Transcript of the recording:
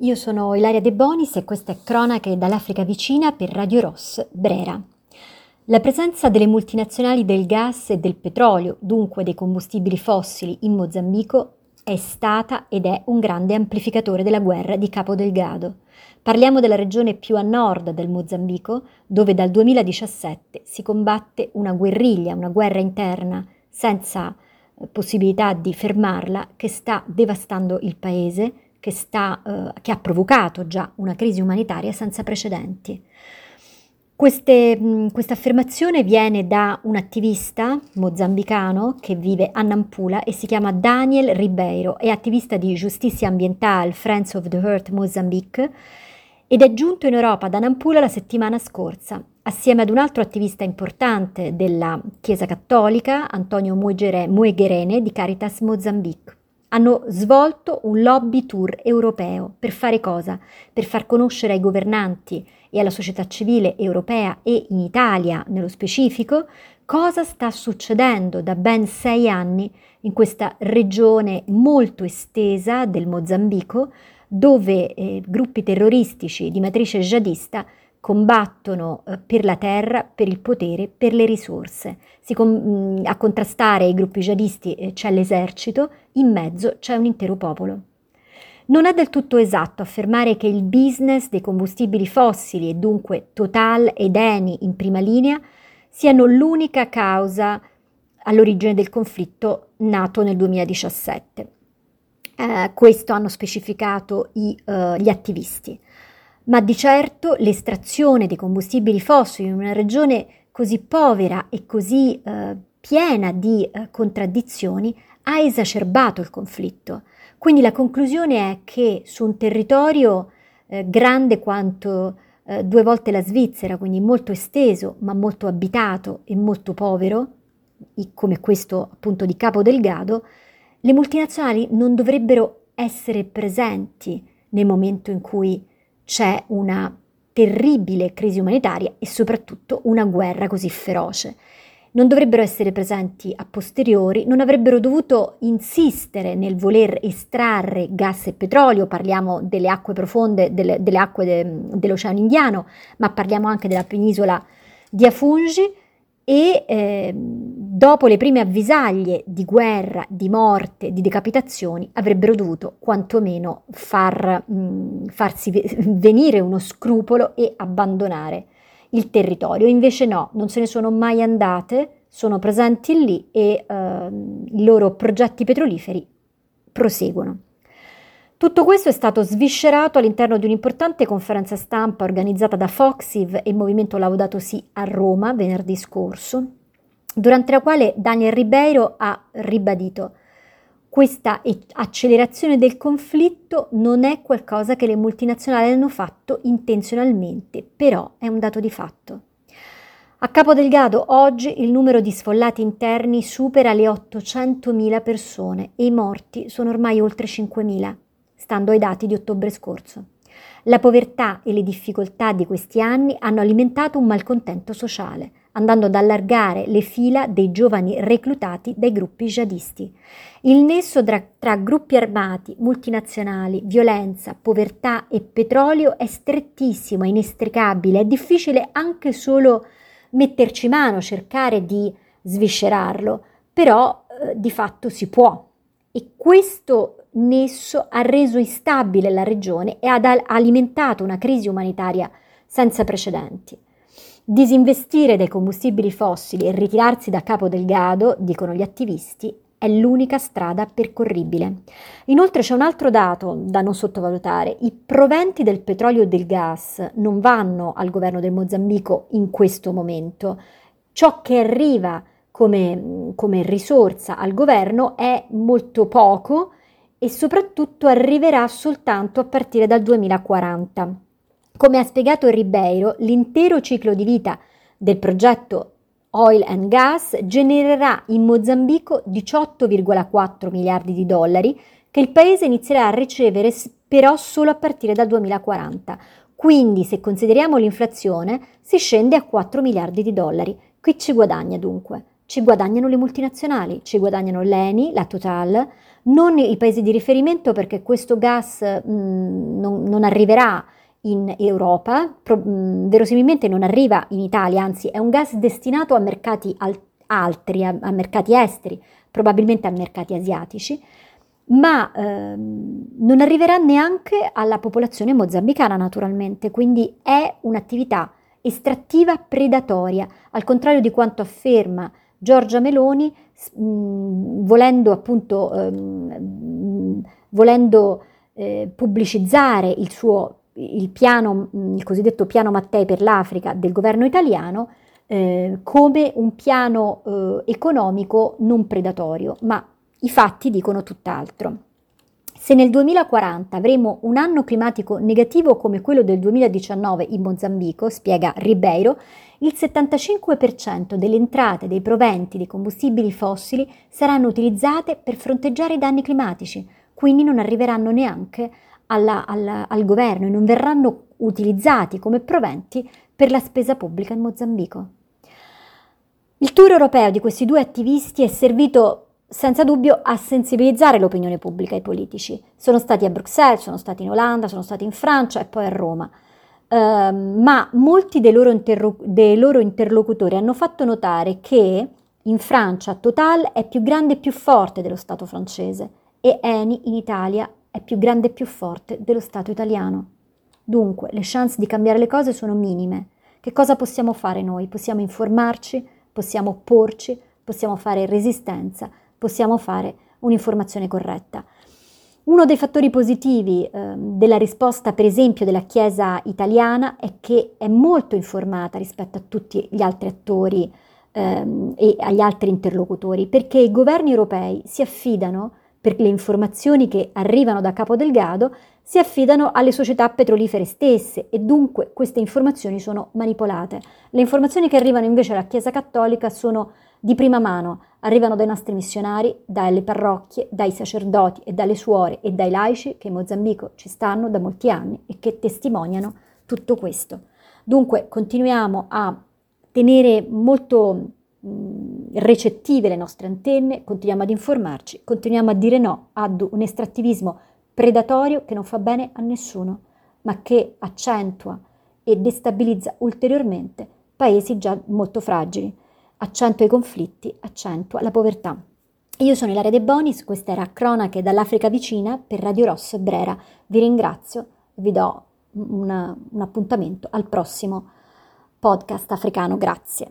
io sono Ilaria De Bonis e questa è Cronache dall'Africa vicina per Radio Ross Brera. La presenza delle multinazionali del gas e del petrolio, dunque dei combustibili fossili, in Mozambico è stata ed è un grande amplificatore della guerra di Capo Delgado. Parliamo della regione più a nord del Mozambico, dove dal 2017 si combatte una guerriglia, una guerra interna, senza eh, possibilità di fermarla, che sta devastando il paese che, sta, eh, che ha provocato già una crisi umanitaria senza precedenti. Questa affermazione viene da un attivista mozambicano che vive a Nampula e si chiama Daniel Ribeiro, è attivista di giustizia ambientale Friends of the Earth Mozambique ed è giunto in Europa da Nampula la settimana scorsa, assieme ad un altro attivista importante della Chiesa Cattolica, Antonio Muegherene di Caritas Mozambique hanno svolto un lobby tour europeo per fare cosa? Per far conoscere ai governanti e alla società civile europea e in Italia nello specifico cosa sta succedendo da ben sei anni in questa regione molto estesa del Mozambico dove eh, gruppi terroristici di matrice jihadista combattono eh, per la terra, per il potere, per le risorse. Com- a contrastare i gruppi jihadisti eh, c'è l'esercito, in mezzo c'è un intero popolo. Non è del tutto esatto affermare che il business dei combustibili fossili e dunque Total ed Eni in prima linea siano l'unica causa all'origine del conflitto nato nel 2017. Eh, questo hanno specificato i, uh, gli attivisti ma di certo l'estrazione dei combustibili fossili in una regione così povera e così eh, piena di eh, contraddizioni ha esacerbato il conflitto. Quindi la conclusione è che su un territorio eh, grande quanto eh, due volte la Svizzera, quindi molto esteso, ma molto abitato e molto povero, come questo appunto di Capo Delgado, le multinazionali non dovrebbero essere presenti nel momento in cui c'è una terribile crisi umanitaria e soprattutto una guerra così feroce. Non dovrebbero essere presenti a posteriori, non avrebbero dovuto insistere nel voler estrarre gas e petrolio, parliamo delle acque profonde, delle, delle acque de, dell'Oceano Indiano, ma parliamo anche della penisola di Afungi, e eh, dopo le prime avvisaglie di guerra, di morte, di decapitazioni, avrebbero dovuto quantomeno far, mh, farsi venire uno scrupolo e abbandonare il territorio. Invece no, non se ne sono mai andate, sono presenti lì e eh, i loro progetti petroliferi proseguono. Tutto questo è stato sviscerato all'interno di un'importante conferenza stampa organizzata da Foxiv e il Movimento Laudato Si a Roma venerdì scorso, durante la quale Daniel Ribeiro ha ribadito questa accelerazione del conflitto non è qualcosa che le multinazionali hanno fatto intenzionalmente, però è un dato di fatto. A Capo Delgado oggi il numero di sfollati interni supera le 800.000 persone e i morti sono ormai oltre 5.000 stando ai dati di ottobre scorso. La povertà e le difficoltà di questi anni hanno alimentato un malcontento sociale, andando ad allargare le fila dei giovani reclutati dai gruppi jihadisti. Il nesso tra, tra, gruppi armati, multinazionali, violenza, povertà e petrolio è strettissimo, è inestricabile, è difficile anche solo metterci mano, cercare di sviscerarlo, però eh, di fatto si può. E questo nesso ha reso instabile la regione e ha alimentato una crisi umanitaria senza precedenti. Disinvestire dai combustibili fossili e ritirarsi da Capo Delgado, dicono gli attivisti, è l'unica strada percorribile. Inoltre c'è un altro dato da non sottovalutare. I proventi del petrolio e del gas non vanno al governo del Mozambico in questo momento. Ciò che arriva come, come risorsa al governo è molto poco e soprattutto arriverà soltanto a partire dal 2040. Come ha spiegato Ribeiro, l'intero ciclo di vita del progetto Oil and Gas genererà in Mozambico 18,4 miliardi di dollari che il paese inizierà a ricevere però solo a partire dal 2040. Quindi, se consideriamo l'inflazione, si scende a 4 miliardi di dollari. Qui ci guadagna dunque. Ci guadagnano le multinazionali, ci guadagnano l'ENI, la Total, non i paesi di riferimento perché questo gas mh, mm, non, non, arriverà in Europa, pro, mh, mm, verosimilmente non arriva in Italia, anzi è un gas destinato a mercati al, altri, a, a, mercati esteri, probabilmente a mercati asiatici, ma ehm, non arriverà neanche alla popolazione mozambicana naturalmente, quindi è un'attività estrattiva predatoria, al contrario di quanto afferma Giorgia Meloni, mh, volendo appunto ehm, volendo eh, pubblicizzare il suo il piano, il cosiddetto piano Mattei per l'Africa del governo italiano, eh, come un piano eh, economico non predatorio, ma i fatti dicono tutt'altro. Se nel 2040 avremo un anno climatico negativo come quello del 2019 in Mozambico, spiega Ribeiro, il 75% delle entrate dei proventi dei combustibili fossili saranno utilizzate per fronteggiare i danni climatici, quindi non arriveranno neanche alla, alla, al governo e non verranno utilizzati come proventi per la spesa pubblica in Mozambico. Il tour europeo di questi due attivisti è servito senza dubbio a sensibilizzare l'opinione pubblica e i politici. Sono stati a Bruxelles, sono stati in Olanda, sono stati in Francia e poi a Roma. Uh, ma molti dei loro, interro- dei loro interlocutori hanno fatto notare che in Francia Total è più grande e più forte dello Stato francese e Eni in Italia è più grande e più forte dello Stato italiano. Dunque, le chance di cambiare le cose sono minime. Che cosa possiamo fare noi? Possiamo informarci, possiamo opporci, possiamo fare resistenza, possiamo fare un'informazione corretta. Uno dei fattori positivi eh, della risposta, per esempio, della Chiesa italiana è che è molto informata rispetto a tutti gli altri attori ehm, e agli altri interlocutori, perché i governi europei si affidano per le informazioni che arrivano da Capo Delgado, si affidano alle società petrolifere stesse e dunque queste informazioni sono manipolate. Le informazioni che arrivano invece alla Chiesa Cattolica sono di prima mano, arrivano dai nostri missionari, dalle parrocchie, dai sacerdoti e dalle suore e dai laici che in Mozambico ci stanno da molti anni e che testimoniano tutto questo. Dunque continuiamo a tenere molto recettive le nostre antenne, continuiamo ad informarci, continuiamo a dire no ad un estrattivismo predatorio che non fa bene a nessuno, ma che accentua e destabilizza ulteriormente paesi già molto fragili accentua i conflitti, accentua la povertà. Io sono Ilaria De Bonis, questa era Cronache dall'Africa vicina per Radio Rosso Brera. Vi ringrazio e vi do una, un appuntamento al prossimo podcast africano. Grazie.